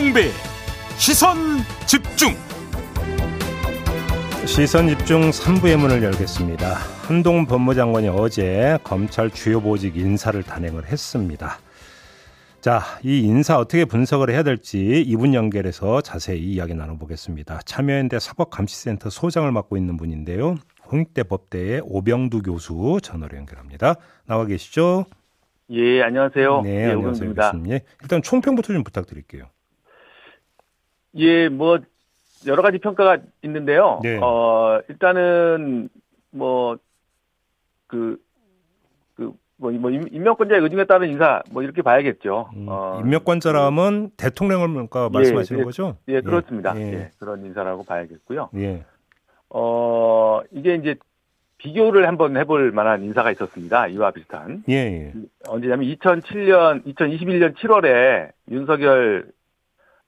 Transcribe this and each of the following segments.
김종배 시선 집중 시선 집중 3부의 문을 열겠습니다. 한동 법무장관이 어제 검찰 주요 보직 인사를 단행을 했습니다. 자, 이 인사 어떻게 분석을 해야 될지 이분 연결해서 자세히 이야기 나눠보겠습니다. 참여연대 사법감시센터 소장을 맡고 있는 분인데요. 홍익대 법대의 오병두 교수 전화로 연결합니다. 나와 계시죠? 예, 안녕하세요. 네, 예, 안녕하세요. 오병두입니다. 교수님. 예, 일단 총평부터 좀 부탁드릴게요. 예, 뭐 여러 가지 평가가 있는데요. 네. 어, 일단은 뭐그그 뭐, 뭐 임- 임명권자의 의중에 따른 인사 뭐 이렇게 봐야겠죠. 음, 어, 임명권자라면 대통령을 그러니까 말씀하시는 예, 거죠? 예, 그렇습니다. 예. 예, 그런 인사라고 봐야겠고요. 예. 어, 이게 이제 비교를 한번 해볼 만한 인사가 있었습니다. 이와 비슷한. 예, 예. 언제냐면 2007년, 2021년 7월에 윤석열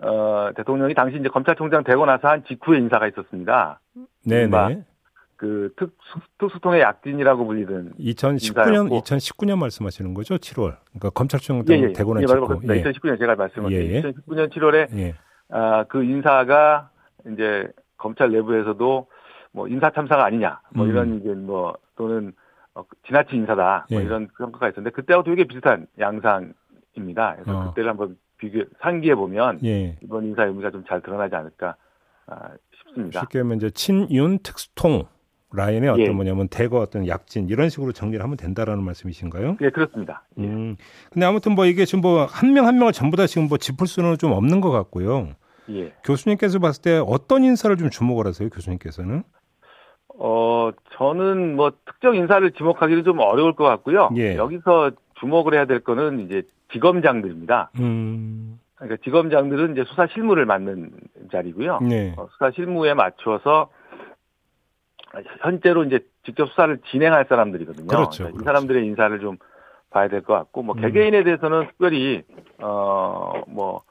어, 대통령이 당시 이제 검찰총장 되고 나서 한 직후에 인사가 있었습니다. 네, 이른바 네. 그 특, 특수통의 약진이라고 불리는 2019년 인사였고. 2019년 말씀하시는 거죠? 7월. 그러니까 검찰총 예, 예, 되고 난 예, 직후. 맞아요. 2019년 제가 말씀드린 예, 예. 2019년 7월에 예. 아, 그 인사가 이제 검찰 내부에서도 뭐 인사 참사가 아니냐 뭐 음. 이런 이제 뭐 또는 어, 지나친 인사다 뭐 예. 이런 평가가 있었는데 그때하고 되게 비슷한 양상입니다. 그래서 어. 그때를 한번 비교 상기해 보면 예. 이번 인사 의미가 좀 잘 드러나지 않을까 아, 싶습니다. 쉽게 하면 이제 친윤 특수통 라인의 어떤 예. 뭐냐면 대거 어떤 약진 이런 식으로 정리를 하면 된다라는 말씀이신가요? 예, 그렇습니다. 예. 음. 근데 아무튼 뭐 이게 지금 뭐 한 명 한 명을 전부 다 지금 뭐 짚을 수는 좀 없는 것 같고요. 예. 교수님께서 봤을 때 어떤 인사를 좀 주목을 하세요, 교수님께서는? 어, 저는 뭐 특정 인사를 지목하기는 좀 어려울 것 같고요. 예. 여기서 주목을 해야 될 거는 이제 지검장들입니다. 음. 그러니까 지검장들은 이제 수사 실무를 맡는 자리고요. 네. 어, 수사 실무에 맞춰서 현재로 이제 직접 수사를 진행할 사람들이거든요. 그렇죠, 그러니까 이 그렇죠. 사람들의 인사를 좀 봐야 될 것 같고, 뭐 음. 개개인에 대해서는 특별히 어뭐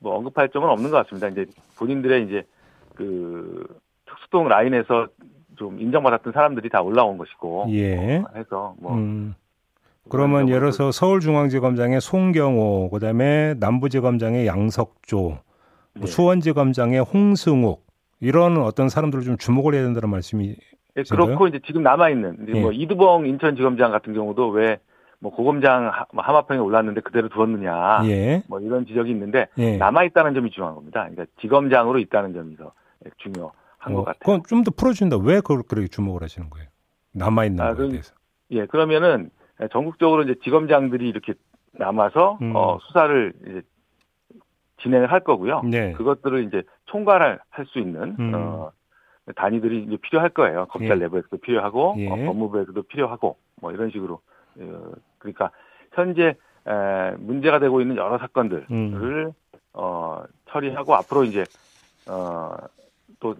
뭐 언급할 점은 없는 것 같습니다. 이제 본인들의 이제 그 특수동 라인에서 좀 인정받았던 사람들이 다 올라온 것이고 예. 해서 뭐 음. 그러면 예를 들어서 서울중앙지검장의 송경호, 그다음에 남부지검장의 양석조, 뭐 네. 수원지검장의 홍승욱 이런 어떤 사람들을 좀 주목을 해야 된다는 말씀이 예, 그렇고 이제 지금 남아 있는 예. 뭐 이두봉 인천지검장 같은 경우도 왜 뭐 고검장 하- 뭐 하마평에 올랐는데 그대로 두었느냐 예. 뭐 이런 지적이 있는데 예. 남아 있다는 점이 중요한 겁니다. 그러니까 지검장으로 있다는 점이 더 중요한 것 같아요. 그건 좀더 풀어준다. 왜 그걸 그렇게 주목을 하시는 거예요? 남아 있는 아, 거에 그럼- 대해서. 예, 그러면은 전국적으로 이제 지검장들이 이렇게 남아서 음. 어, 수사를 이제 진행을 할 거고요. 네. 그것들을 이제 총괄할 할수 있는 음. 어, 단위들이 이제 필요할 거예요. 검찰 예. 내부에서도 필요하고 예. 어, 법무부에서도 필요하고 뭐 이런 식으로 어, 그러니까 현재 에, 문제가 되고 있는 여러 사건들을 음. 어, 처리하고 앞으로 이제 어, 또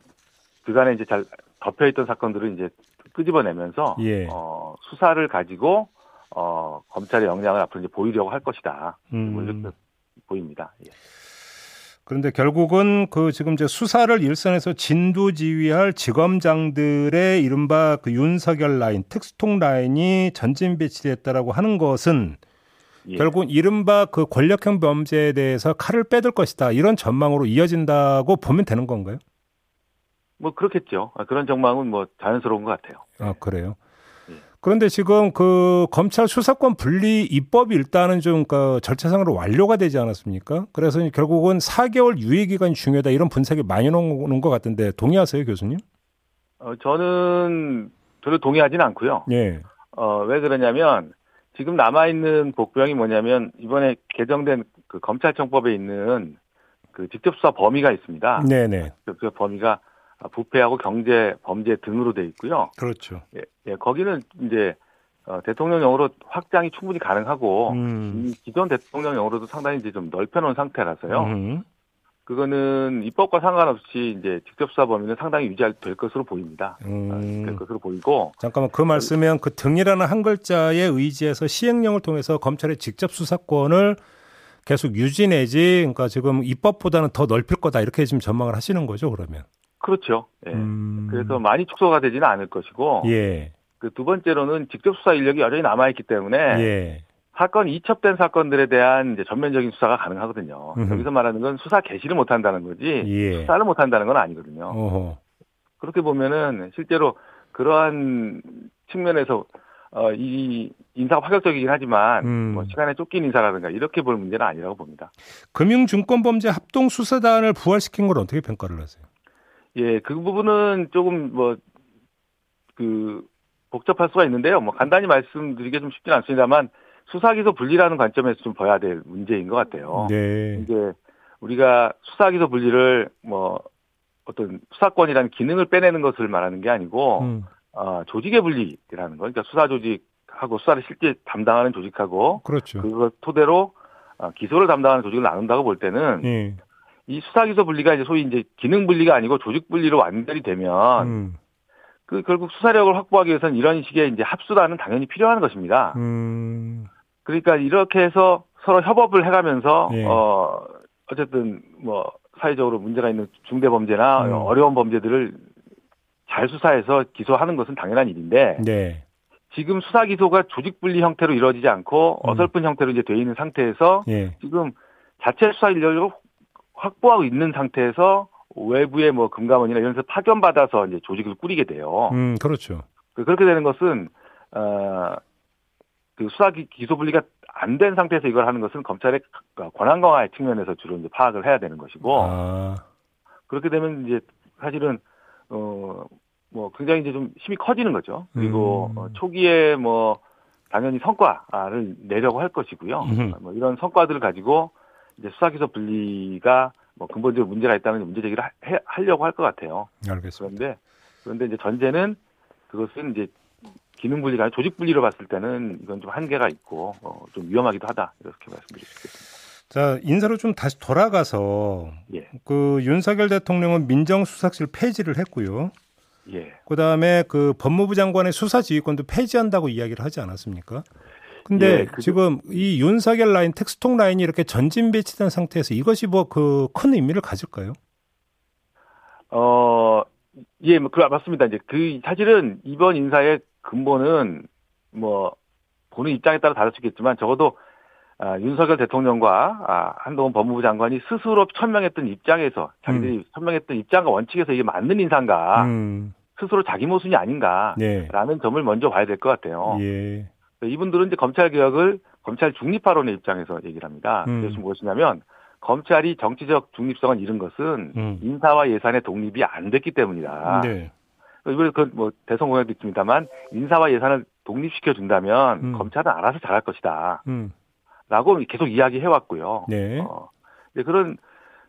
그간에 이제 잘 덮여 있던 사건들을 이제 끄집어내면서 예. 어, 수사를 가지고 어, 검찰의 역량을 앞으로 이제 보이려고 할 것이다. 뭐 음. 보입니다. 예. 그런데 결국은 그 지금 이제 수사를 일선에서 진두지휘할 지검장들의 이른바 그 윤석열 라인, 특수통 라인이 전진 배치됐다라고 하는 것은 예. 결국 이른바 그 권력형 범죄에 대해서 칼을 빼들 것이다. 이런 전망으로 이어진다고 보면 되는 건가요? 뭐 그렇겠죠. 아, 그런 전망은 뭐 자연스러운 것 같아요. 아, 그래요. 예. 그런데 지금 그 검찰 수사권 분리 입법이 일단은 좀 그 절차상으로 완료가 되지 않았습니까? 그래서 결국은 4개월 유예 기간이 중요하다 이런 분석이 많이 나오는 것 같은데 동의하세요, 교수님? 어, 저는 별로 동의하지는 않고요. 예. 어, 왜 그러냐면 지금 남아 있는 복병이 뭐냐면 이번에 개정된 그 검찰청법에 있는 그 직접 수사 범위가 있습니다. 네, 네. 그 범위가 부패하고 경제 범죄 등으로 돼 있고요. 그렇죠. 예, 예, 거기는 이제 어, 대통령령으로 확장이 충분히 가능하고 음. 이 기존 대통령령으로도 상당히 이제 좀 넓혀놓은 상태라서요. 음. 그거는 입법과 상관없이 이제 직접 수사 범위는 상당히 유지될 것으로 보입니다. 아, 음. 될 것으로 보이고 잠깐만 그 말씀은 그 등이라는 한 글자에 의지해서 시행령을 통해서 검찰의 직접 수사권을 계속 유지 내지 그러니까 지금 입법보다는 더 넓힐 거다 이렇게 지금 전망을 하시는 거죠 그러면. 그렇죠. 예. 음. 그래서 많이 축소가 되지는 않을 것이고 예. 그 두 번째로는 직접 수사 인력이 여전히 남아 있기 때문에 예. 사건이 이첩된 사건들에 대한 이제 전면적인 수사가 가능하거든요. 음흠. 여기서 말하는 건 수사 개시를 못 한다는 거지 예. 수사를 못 한다는 건 아니거든요. 어허. 그렇게 보면은 실제로 그러한 측면에서 어, 이 인사가 파격적이긴 하지만 음. 뭐 시간에 쫓긴 인사라든가 이렇게 볼 문제는 아니라고 봅니다. 금융증권범죄 합동수사단을 부활시킨 걸 어떻게 평가를 하세요? 예, 그 부분은 조금 뭐 그 복잡할 수가 있는데요. 뭐 간단히 말씀드리기 좀 쉽진 않습니다만 수사기소 분리라는 관점에서 좀 봐야 될 문제인 것 같아요. 네. 이게 우리가 수사기소 분리를 뭐 어떤 수사권이라는 기능을 빼내는 것을 말하는 게 아니고 음, 어, 조직의 분리라는 거. 그러니까 수사 조직하고 수사를 실제 담당하는 조직하고 그렇죠. 그걸 토대로 어, 기소를 담당하는 조직을 나눈다고 볼 때는 예. 이 수사기소 분리가 이제 소위 이제 기능 분리가 아니고 조직 분리로 완전히 되면 음, 그 결국 수사력을 확보하기 위해서는 이런 식의 이제 합수단은 당연히 필요한 것입니다. 음, 그러니까 이렇게 해서 서로 협업을 해가면서 예. 어 어쨌든 뭐 사회적으로 문제가 있는 중대 범죄나 음. 어려운 범죄들을 잘 수사해서 기소하는 것은 당연한 일인데 네. 지금 수사 기소가 조직 분리 형태로 이루어지지 않고 음. 어설픈 형태로 이제 돼 있는 상태에서 예. 지금 자체 수사 인력을 확보하고 있는 상태에서 외부의 뭐 금감원이나 이런 데서 파견 받아서 이제 조직을 꾸리게 돼요. 음, 그렇죠. 그- 그렇게 되는 것은 어 그 수사 기- 기소 분리가 안 된 상태에서 이걸 하는 것은 검찰의 권한 강화의 측면에서 주로 이제 파악을 해야 되는 것이고 아, 그렇게 되면 이제 사실은 어 뭐 굉장히 이제 좀 힘이 커지는 거죠. 그리고 음. 어, 초기에 뭐 당연히 성과를 내려고 할 것이고요. 음. 뭐 이런 성과들을 가지고 이제 수사기소 분리가 뭐 근본적으로 문제가 있다는 문제 제기를 하, 해- 하려고 할 것 같아요. 알겠습니다. 그런데 그런데 이제 전제는 그것은 이제 기능 분리가 아니라 조직 분리로 봤을 때는 이건 좀 한계가 있고 어, 좀 위험하기도 하다 이렇게 말씀드릴 수 있겠습니다. 자, 인사로 좀 다시 돌아가서 예, 그 윤석열 대통령은 민정수석실 폐지를 했고요. 예, 그다음에 그 법무부 장관의 수사지휘권도 폐지한다고 이야기를 하지 않았습니까? 근데 예. 지금 이 윤석열 라인, 텍스통 라인이 이렇게 전진 배치된 상태에서 이것이 뭐 그 큰 의미를 가질까요? 어, 예, 뭐, 그, 맞습니다. 이제 그, 사실은 이번 인사의 근본은 뭐, 보는 입장에 따라 다를 수 있겠지만 적어도 아, 윤석열 대통령과 아, 한동훈 법무부 장관이 스스로 천명했던 입장에서 자기들이 천명했던 입장과 원칙에서 이게 맞는 인사인가 음, 스스로 자기 모순이 아닌가라는 네. 점을 먼저 봐야 될 것 같아요. 예. 이분들은 이제 검찰 개혁을 검찰 중립화론의 입장에서 얘기를 합니다. 음. 그래서 무엇이냐면 검찰이 정치적 중립성을 잃은 것은 음. 인사와 예산의 독립이 안 됐기 때문이다. 네. 이번에 그뭐 대선 공약도 있습니다만 인사와 예산을 독립시켜 준다면 음. 검찰은 알아서 잘할 것이다. 음. 라고 계속 이야기해 왔고요. 네. 어, 그런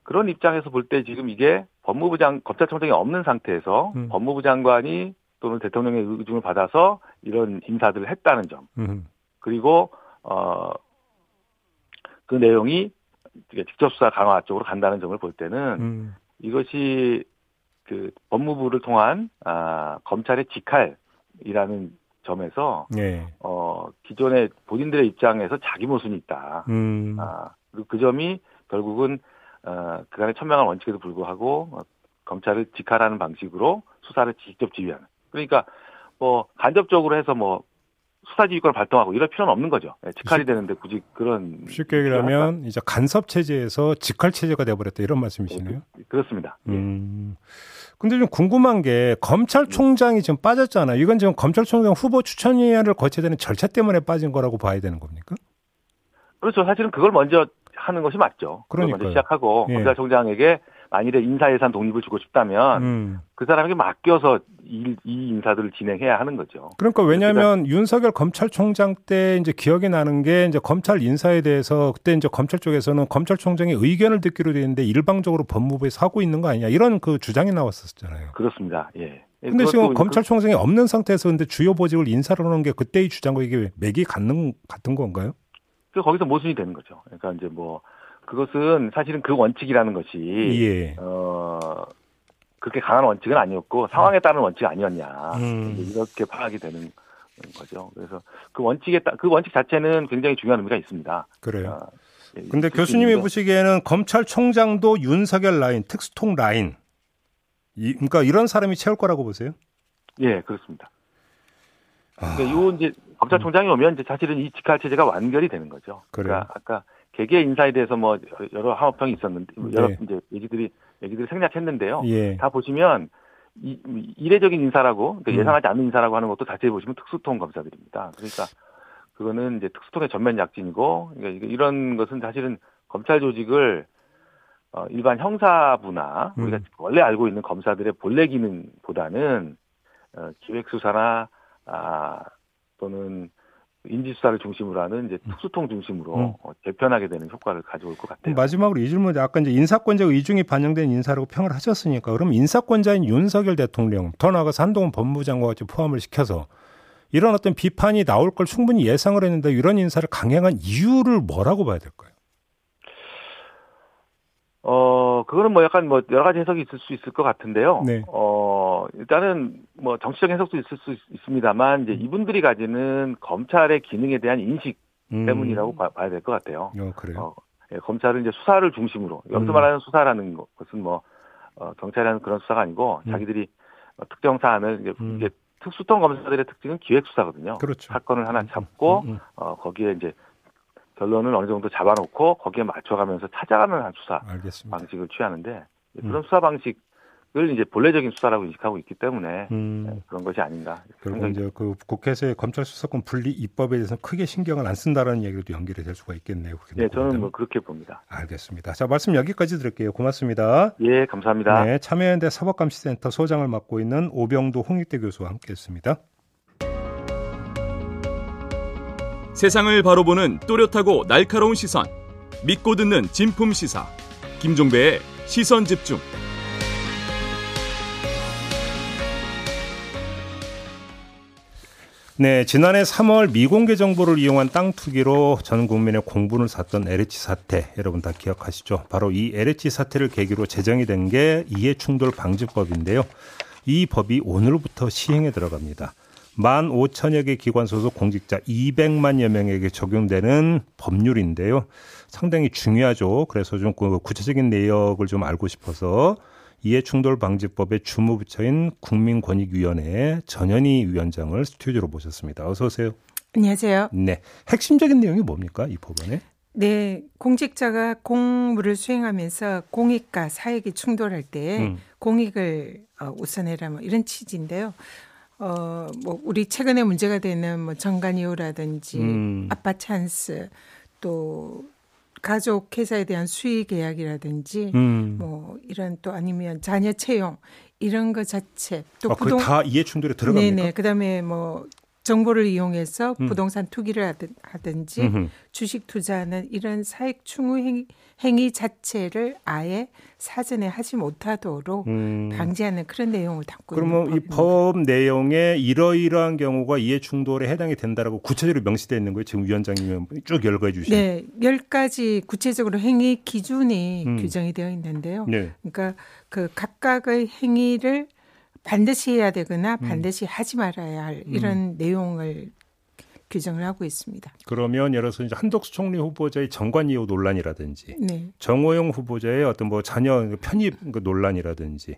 그런 입장에서 볼 때 지금 이게 법무부 장 검찰총장이 없는 상태에서 음. 법무부 장관이 또는 대통령의 의중을 받아서 이런 인사들을 했다는 점. 음. 그리고 어 그 내용이 직접 수사 강화 쪽으로 간다는 점을 볼 때는 음. 이것이 그 법무부를 통한 아 검찰의 직할이라는 점에서 네. 어 기존의 본인들의 입장에서 자기 모순이 있다. 음. 아, 그리고 그 점이 결국은 어 그간의 천명한 원칙에도 불구하고 어, 검찰을 직할하는 방식으로 수사를 직접 지휘하는. 그러니까 뭐 간접적으로 해서 뭐 수사지휘권을 발동하고 이럴 필요는 없는 거죠. 예, 직할이 되는데 굳이 그런 쉽게 얘기하면 이제 간섭 체제에서 직할 체제가 돼버렸다 이런 말씀이시네요. 그렇습니다. 예. 음. 근데 좀 궁금한 게 검찰총장이 지금 빠졌잖아요. 이건 지금 검찰총장 후보 추천위원회를 거쳐야 되는 절차 때문에 빠진 거라고 봐야 되는 겁니까? 그렇죠. 사실은 그걸 먼저 하는 것이 맞죠. 그걸 그러니까요. 먼저 시작하고 예. 검찰총장에게 만일에 인사예산 독립을 주고 싶다면 음. 그 사람에게 맡겨서 이, 이 인사들을 진행해야 하는 거죠. 그러니까 왜냐하면 윤석열 검찰총장 때 이제 기억이 나는 게 이제 검찰 인사에 대해서 그때 이제 검찰 쪽에서는 검찰총장의 의견을 듣기로 돼 있는데 일방적으로 법무부에 사고 있는 거 아니냐 이런 그 주장이 나왔었잖아요. 그렇습니다. 예. 예, 근데 지금 그것도 검찰총장이 없는 상태에서 근데 주요 보직을 인사를 하는 게 그때의 주장과 이게 맥이 같는 같은 건가요? 그 거기서 모순이 되는 거죠. 그러니까 이제 뭐 그것은 사실은 그 원칙이라는 것이 예. 어 그렇게 강한 원칙은 아니었고 상황에 따른 원칙이 아니었냐 음. 이렇게 파악이 되는 거죠. 그래서 그 원칙에 따, 그 원칙 자체는 굉장히 중요한 의미가 있습니다. 그래요. 아, 예, 근데 교수님이 보시기에는 검찰총장도 윤석열 라인, 특수통 라인, 이, 그러니까 이런 사람이 채울 거라고 보세요? 예 그렇습니다. 아. 그러니까 요 이제 검찰총장이 오면 이제 사실은 이 직할 체제가 완결이 되는 거죠. 그래요. 그러니까 아까 개개 인사에 대해서 뭐 여러 항업평이 있었는데 여러 네. 이제 얘기들이 얘기들이 생략했는데요. 예. 다 보시면 이, 이례적인 인사라고 그러니까 음. 예상하지 않는 인사라고 하는 것도 자세히 보시면 특수통 검사들입니다. 그러니까 그거는 이제 특수통의 전면 약진이고 그러니까 이런 것은 사실은 검찰 조직을 어, 일반 형사부나 음. 우리가 원래 알고 있는 검사들의 본래 기능보다는 어, 기획 수사나 아, 또는 인지수사를 중심으로 하는 이제 특수통 중심으로 음. 어, 개편하게 되는 효과를 가져올 것 같아요. 마지막으로 이 질문 아까 이제 인사권자의 의중이 반영된 인사라고 평을 하셨으니까 그럼 인사권자인 윤석열 대통령 더 나아가서 한동훈 법무장관 같이 포함을 시켜서 이런 어떤 비판이 나올 걸 충분히 예상을 했는데 이런 인사를 강행한 이유를 뭐라고 봐야 될까요? 어, 그거는 뭐 약간 뭐 여러 가지 해석이 있을 수 있을 것 같은데요. 네. 어, 일단은 뭐 정치적 해석도 있을 수 있- 있습니다만 이제 이분들이 가지는 검찰의 기능에 대한 인식 음. 때문이라고 봐, 야 될 것 같아요. 어, 그래요. 어, 예, 검찰은 이제 수사를 중심으로 여기서 음. 말하는 수사라는 것- 것은 뭐 어, 경찰이라는 그런 수사가 아니고 음. 자기들이 어, 특정 사안을 이제, 음. 이제 특수통 검사들의 특징은 기획 수사거든요. 그렇죠. 사건을 하나 잡고 음, 음. 어, 거기에 이제 결론을 어느 정도 잡아놓고 거기에 맞춰가면서 찾아가는 한 수사 알겠습니다. 방식을 취하는데 음. 그런 수사 방식 을 이제 본래적인 수사라고 인식하고 있기 때문에 음. 네, 그런 것이 아닌가 그리고 이제 그 국회에서의 검찰 수사권 분리 입법에 대해서 크게 신경을 안 쓴다라는 얘기도 연결이 될 수가 있겠네요. 네, 저는 보자면. 뭐 그렇게 봅니다. 알겠습니다. 자, 말씀 여기까지 드릴게요. 고맙습니다. 예, 감사합니다. 네, 참여연대 사법감시센터 소장을 맡고 있는 오병도 홍익대 교수와 함께했습니다. 세상을 바로 보는 또렷하고 날카로운 시선 믿고 듣는 진품 시사 김종배의 시선 집중 네, 지난해 3월 미공개 정보를 이용한 땅 투기로 전 국민의 공분을 샀던 LH 사태 여러분 다 기억하시죠? 바로 이 LH 사태를 계기로 제정이 된 게 이해충돌 방지법인데요. 이 법이 오늘부터 시행에 들어갑니다. 만 5천여 개 기관 소속 공직자 200만여 명에게 적용되는 법률인데요. 상당히 중요하죠. 그래서 좀그 구체적인 내역을 좀 알고 싶어서 이해충돌방지법의 주무부처인 국민권익위원회 전현희 위원장을 스튜디오로 모셨습니다. 어서 오세요. 안녕하세요. 네. 핵심적인 내용이 뭡니까? 이 법안에? 네, 공직자가 공무를 수행하면서 공익과 사익이 충돌할 때 음. 공익을 어, 우선해라 뭐 이런 취지인데요. 어, 뭐 우리 최근에 문제가 되는 뭐 정관이호라든지 음. 아빠 찬스 또 가족 회사에 대한 수의 계약이라든지 음. 뭐 이런 또 아니면 자녀 채용 이런 거 자체 또 아, 그게 다 이해 충돌에 들어갑니까? 네네 그다음에 뭐 정보를 이용해서 음. 부동산 투기를 하든, 하든지 음흠. 주식 투자하는 이런 사익 충후 행위, 행위 자체를 아예 사전에 하지 못하도록 음. 방지하는 그런 내용을 담고 그러면 이 법 내용에 이러이러한 경우가 이해 충돌에 해당이 된다라고 구체적으로 명시되어 있는 거예요. 지금 위원장님이 쭉 열거해 주신. 네, 열 가지 구체적으로 행위 기준이 음. 규정이 되어 있는데요. 네. 그러니까 그 각각의 행위를 반드시 해야 되거나 음. 반드시 하지 말아야 할 이런 내용을 규정을 하고 있습니다. 그러면 예를 들어서 한덕수 총리 후보자의 정관 이후 논란이라든지 네. 정호영 후보자의 어떤 뭐 자녀 편입 그 논란이라든지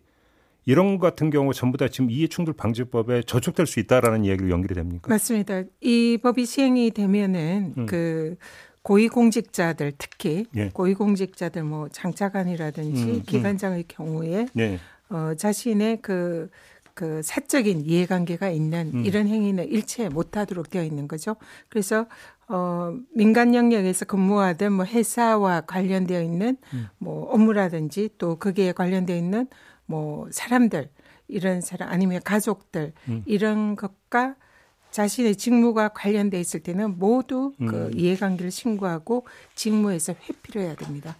이런 것 같은 경우 전부 다 지금 이해충돌 방지법에 저촉될 수 있다라는 이야기로 연결이 됩니까? 맞습니다. 이 법이 시행이 되면은 음. 그 고위공직자들 특히 예. 고위공직자들 뭐 장차관이라든지 음, 음. 기관장의 경우에 네. 어, 자신의 그, 그 사적인 이해관계가 있는 음. 이런 행위는 일체 못하도록 되어 있는 거죠. 그래서 어, 민간 영역에서 근무하던 뭐 회사와 관련되어 있는 음. 뭐 업무라든지 또 거기에 관련되어 있는 뭐 사람들 이런 사람 아니면 가족들 음. 이런 것과 자신의 직무가 관련돼 있을 때는 모두 그 음. 이해관계를 신고하고 직무에서 회피를 해야 됩니다.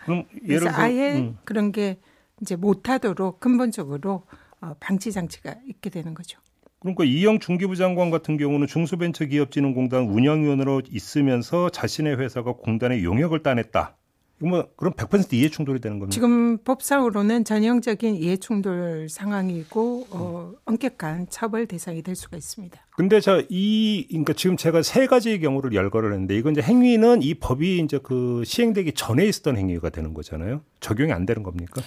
그래서 아예 음. 그런 게 이제 못하도록 근본적으로 어, 방치 장치가 있게 되는 거죠. 그러니까 이영 중기부 장관 같은 경우는 중소벤처기업진흥공단 운영위원으로 있으면서 자신의 회사가 공단의 용역을 따냈다. 뭐 그럼 100% 이해 충돌이 되는 겁니다. 지금 법상으로는 전형적인 이해 충돌 상황이고 어, 엄격한 처벌 대상이 될 수가 있습니다. 근데 저이 그러니까 지금 제가 세 가지의 경우를 열거를 했는데 이건 이제 행위는 이 법이 이제 그 시행되기 전에 있었던 행위가 되는 거잖아요. 적용이 안 되는 겁니까?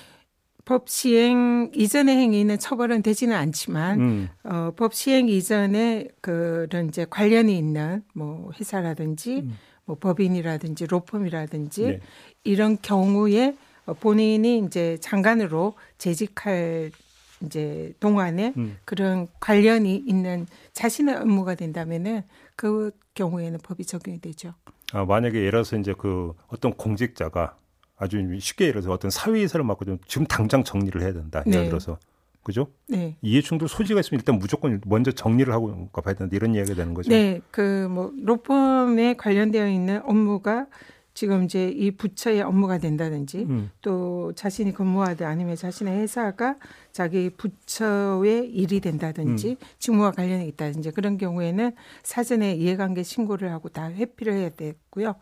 법 시행 이전의 행위는 처벌은 되지는 않지만 음. 어, 법 시행 이전에 그런 이제 관련이 있는 뭐 회사라든지 음. 뭐 법인이라든지 로펌이라든지 네. 이런 경우에 어, 본인이 이제 장관으로 재직할 이제 동안에 음. 그런 관련이 있는 자신의 업무가 된다면은 그 경우에는 법이 적용이 되죠. 아, 만약에 예를 들어서 이제 그 어떤 공직자가 아주 쉽게 예를 들어서 어떤 사회이사를 맡고 좀 지금 당장 정리를 해야 된다. 예를 네. 들어서 그죠? 네. 이해충돌 소지가 있으면 일단 무조건 먼저 정리를 하고 가봐야 된다 이런 이야기가 되는 거죠. 네, 그 뭐 로펌에 관련되어 있는 업무가 지금 이제 이 부처의 업무가 된다든지 음. 또 자신이 근무하든 아니면 자신의 회사가 자기 부처의 일이 된다든지 음. 직무와 관련이 있다든지 그런 경우에는 사전에 이해관계 신고를 하고 다 회피를 해야 되고요.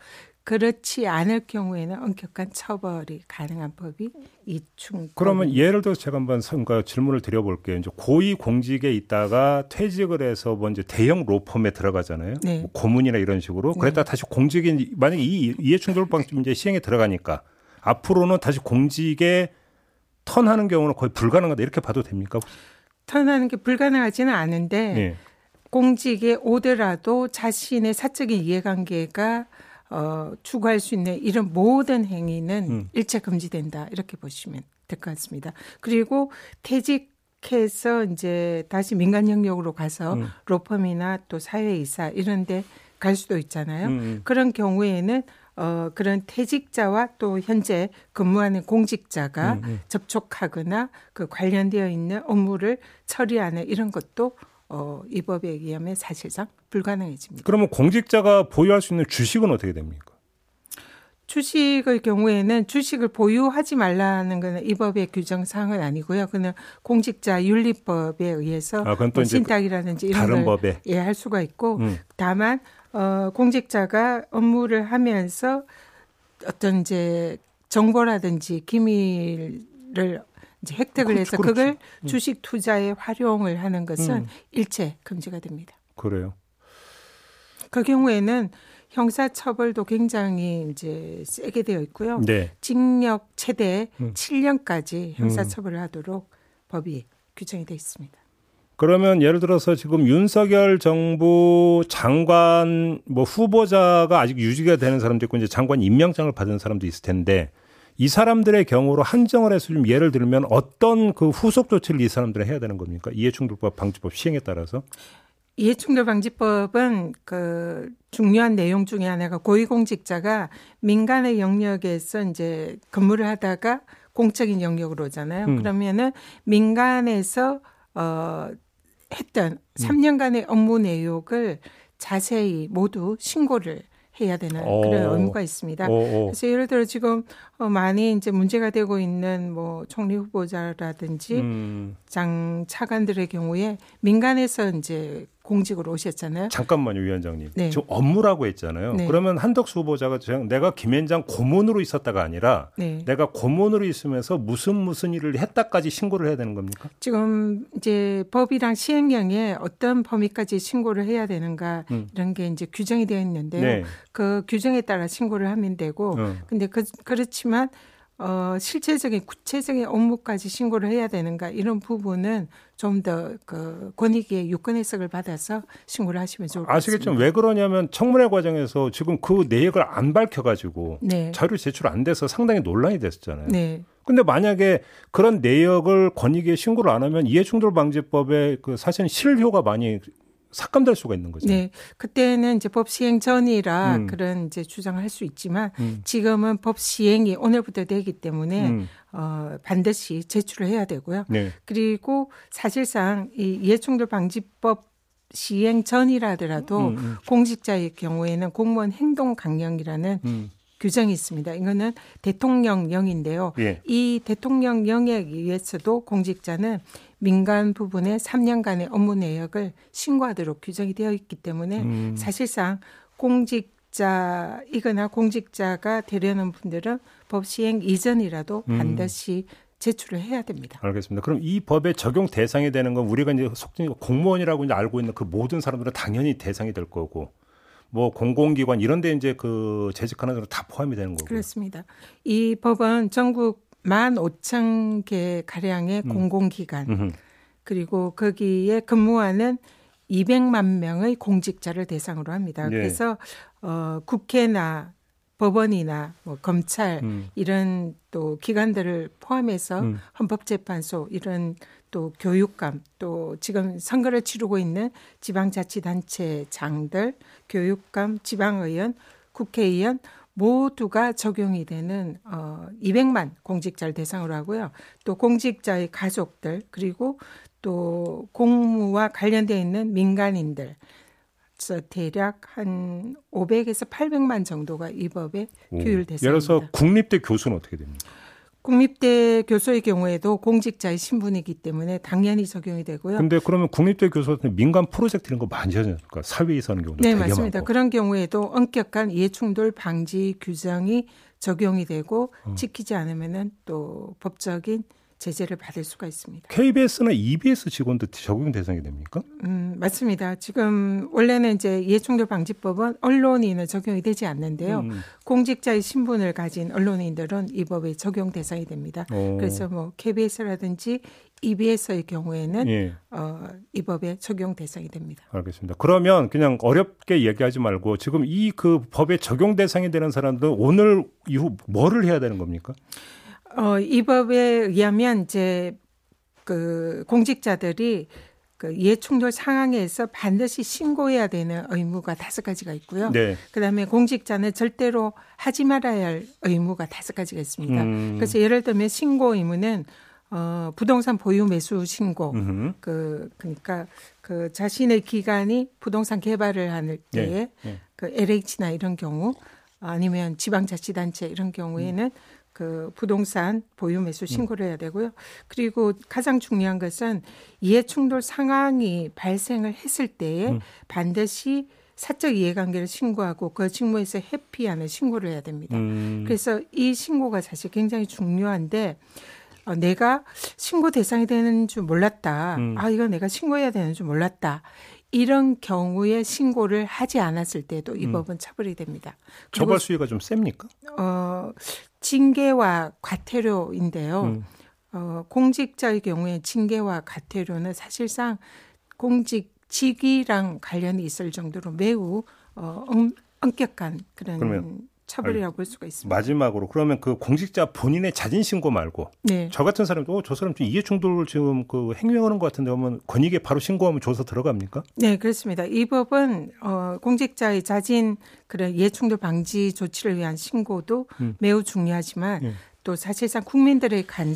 그렇지 않을 경우에는 엄격한 처벌이 가능한 법이 이충. 그러면 예를 들어서 제가 한번 그러니까 질문을 드려볼게요. 이제 고위 공직에 있다가 퇴직을 해서 먼저 대형 로펌에 들어가잖아요. 네. 뭐 고문이나 이런 식으로. 그랬다 가 다시 공직에 만약에 이 이해충돌방 이제 시행에 들어가니까 앞으로는 다시 공직에 턴하는 경우는 거의 불가능하다 이렇게 봐도 됩니까? 턴하는 게 불가능하지는 않은데 네. 공직에 오더라도 자신의 사적인 이해관계가 어, 추구할 수 있는 이런 모든 행위는 음. 일체 금지된다 이렇게 보시면 될 것 같습니다. 그리고 퇴직 해서 이제 다시 민간 영역으로 가서 음. 로펌이나 또 사회이사 이런데 갈 수도 있잖아요. 음. 그런 경우에는 어, 그런 퇴직자와 또 현재 근무하는 공직자가 음, 음. 접촉하거나 그 관련되어 있는 업무를 처리하는 이런 것도 어, 이 법에 의하면 사실상 불가능해집니다. 그러면 공직자가 보유할 수 있는 주식은 어떻게 됩니까? 주식의 경우에는 주식을 보유하지 말라는 것은 이 법의 규정 사항은 아니고요. 그는 공직자 윤리법에 의해서 아, 뭐 신탁이라든지 이런 다른 걸 법에. 예, 할 수가 있고 음. 다만 어 공직자가 업무를 하면서 어떤 이제 정보라든지 기밀을 이제 획득을 그렇죠, 해서 그렇죠. 그걸 주식 투자에 활용을 하는 것은 음. 일체 금지가 됩니다. 그래요. 그 경우에는 형사 처벌도 굉장히 이제 세게 되어 있고요. 네. 징역 최대 음. 7년까지 형사 음. 처벌을 하도록 법이 규정이 되어 있습니다. 그러면 예를 들어서 지금 윤석열 정부 장관 뭐 후보자가 아직 유지가 되는 사람도 있고 이제 장관 임명장을 받은 사람도 있을 텐데 이 사람들의 경우로 한정을 해서 좀 예를 들면 어떤 그 후속 조치를 이 사람들은 해야 되는 겁니까? 이해충돌법 방지법 시행에 따라서 이해충돌 방지법은 그 중요한 내용 중에 하나가 고위공직자가 민간의 영역에서 이제 근무를 하다가 공적인 영역으로 오잖아요. 음. 그러면은 민간에서 어 했던 3년간의 업무 내역을 자세히 모두 신고를 해야 되는 그런 어. 의무가 있습니다. 어, 어. 그래서 예를 들어 지금 어, 많이 이제 문제가 되고 있는 뭐 총리 후보자라든지 음, 장 차관들의 경우에 민간에서 이제 공직으로 오셨잖아요. 잠깐만요, 위원장님. 네. 지금 업무라고 했잖아요. 네. 그러면 한덕수 후보자가 내가 김현장 고문으로 있었다가 아니라 네. 내가 고문으로 있으면서 무슨 무슨 일을 했다까지 신고를 해야 되는 겁니까? 지금 이제 법이랑 시행령에 어떤 범위까지 신고를 해야 되는가 음. 이런 게 이제 규정이 되어 있는데요. 네. 그 규정에 따라 신고를 하면 되고 어. 근데 그, 그렇지만 어, 실체적인 구체적인 업무까지 신고를 해야 되는가 이런 부분은 좀 더 그 권익위의 유권 해석을 받아서 신고를 하시면 좋을 것 아시겠지만 같습니다. 왜 그러냐면 청문회 과정에서 지금 그 내역을 안 밝혀가지고 네. 자료 제출 안 돼서 상당히 논란이 됐었잖아요. 네. 근데 만약에 그런 내역을 권익위에 신고를 안 하면 이해충돌 방지법에 그 사실은 실효가 많이 삭감될 수가 있는 거죠. 네. 그때는 이제 법 시행 전이라 음. 그런 이제 주장을 할 수 있지만 음. 지금은 법 시행이 오늘부터 되기 때문에 음. 어, 반드시 제출을 해야 되고요. 네. 그리고 사실상 이 이해충돌 방지법 시행 전이라더라도 음, 음. 공직자의 경우에는 공무원 행동 강령이라는 음. 규정이 있습니다. 이거는 대통령령인데요. 예. 이 대통령령에 의해서도 공직자는 민간 부분의 3년간의 업무 내역을 신고하도록 규정이 되어 있기 때문에 음. 사실상 공직자이거나 공직자가 되려는 분들은 법 시행 이전이라도 음. 반드시 제출을 해야 됩니다. 알겠습니다. 그럼 이 법의 적용 대상이 되는 건 우리가 이제 속칭 공무원이라고 이제 알고 있는 그 모든 사람들은 당연히 대상이 될 거고 뭐 공공기관 이런 데 이제 그 재직하는 사람 다 포함이 되는 거고. 그렇습니다. 이 법은 전국 만 오천 개 가량의 음. 공공기관 음흠. 그리고 거기에 근무하는 200만 명의 공직자를 대상으로 합니다. 네. 그래서 어 국회나 법원이나 뭐 검찰 음. 이런 또 기관들을 포함해서 음. 헌법재판소 이런 또 교육감 또 지금 선거를 치르고 있는 지방자치단체장들 교육감 지방의원 국회의원 모두가 적용이 되는 어 200만 공직자를 대상으로 하고요. 또 공직자의 가족들 그리고 또 공무와 관련되어 있는 민간인들 그래서 대략 한 500에서 800만 정도가 이 법에 오. 규율 예를. 들어서 국립대 교수는 어떻게 됩니까? 국립대 교수의 경우에도 공직자의 신분이기 때문에 당연히 적용이 되고요. 근데 그러면 국립대 교수한테 민간 프로젝트 이런 거 많이 하지 않습니까? 사회에서 하는 경우도 네, 맞습니다. 많고. 그런 경우에도 엄격한 이해충돌 방지 규정이 적용이 되고 어. 지키지 않으면은 또 법적인 제재를 받을 수가 있습니다. KBS나 EBS 직원도 적용 대상이 됩니까? 음, 맞습니다. 지금 원래는 이제 이해충돌 방지법은 언론인은 적용이 되지 않는데요. 음. 공직자의 신분을 가진 언론인들은 이 법에 적용 대상이 됩니다. 어. 그래서 뭐 KBS라든지 EBS의 경우에는 예, 어, 이 법에 적용 대상이 됩니다. 알겠습니다. 그러면 그냥 어렵게 얘기하지 말고 지금 이 그 법에 적용 대상이 되는 사람들은 오늘 이후 뭐를 해야 되는 겁니까? 어, 이 법에 의하면 이제 그 공직자들이 그 이해충돌 상황에서 반드시 신고해야 되는 의무가 다섯 가지가 있고요. 네. 그다음에 공직자는 절대로 하지 말아야 할 의무가 다섯 가지가 있습니다. 음. 그래서 예를 들면 신고 의무는 어, 부동산 보유 매수 신고 음흠. 그 그러니까 그 자신의 기관이 부동산 개발을 할 때에 예, 예. 그 LH나 이런 경우 아니면 지방자치단체 이런 경우에는 그 부동산 보유 매수 신고를 해야 되고요. 그리고 가장 중요한 것은 이해 충돌 상황이 발생을 했을 때에 음. 반드시 사적 이해관계를 신고하고 그 직무에서 회피하는 신고를 해야 됩니다. 음. 그래서 이 신고가 사실 굉장히 중요한데 어, 내가 신고 대상이 되는 줄 몰랐다. 음. 아, 이거 내가 신고해야 되는 줄 몰랐다. 이런 경우에 신고를 하지 않았을 때도 이 음. 법은 처벌이 됩니다. 처벌 수위가 좀 셉니까? 어, 징계와 과태료인데요. 음. 어, 공직자의 경우에 징계와 과태료는 사실상 공직 직위랑 관련이 있을 정도로 매우 어, 엄, 엄격한 그런 그러면 처벌이라고 볼 수가 있습니다. 마지막으로 그러면 그 공직자 본인의 자진 신고 말고 네. 저 같은 사람도 어, 저 사람 좀 이해충돌 지금 그 행위하는 것 같은데 하면 권익에 바로 신고하면 조사 들어갑니까? 네, 그렇습니다. 이 법은 어, 공직자의 자진 그런 이해충돌 방지 조치를 위한 신고도 음. 매우 중요하지만 예. 또 사실상 국민들의 간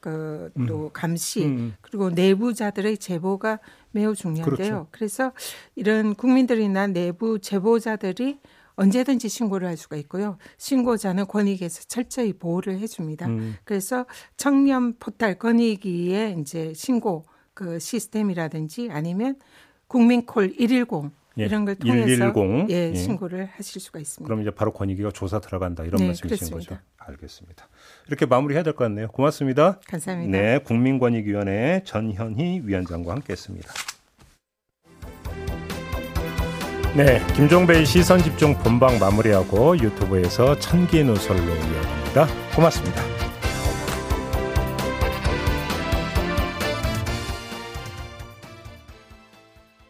그, 또 감시 음. 그리고 내부자들의 제보가 매우 중요한데요. 그렇죠. 그래서 이런 국민들이나 내부 제보자들이 언제든지 신고를 할 수가 있고요. 신고자는 권익에서 철저히 보호를 해줍니다. 음. 그래서 청년 포탈 권익위의 이제 신고 그 시스템이라든지 아니면 국민콜 110 예, 이런 걸 통해서 110. 예, 예. 신고를 하실 수가 있습니다. 그럼 이제 바로 권익위가 조사 들어간다 이런 네, 말씀이신 그렇습니다. 거죠? 알겠습니다. 이렇게 마무리해야 될 것 같네요. 고맙습니다. 감사합니다. 네, 국민권익위원회 전현희 위원장과 함께했습니다. 네, 김종배의 시선 집중 본방 마무리하고 유튜브에서 천기 누설로 이어갑니다. 고맙습니다.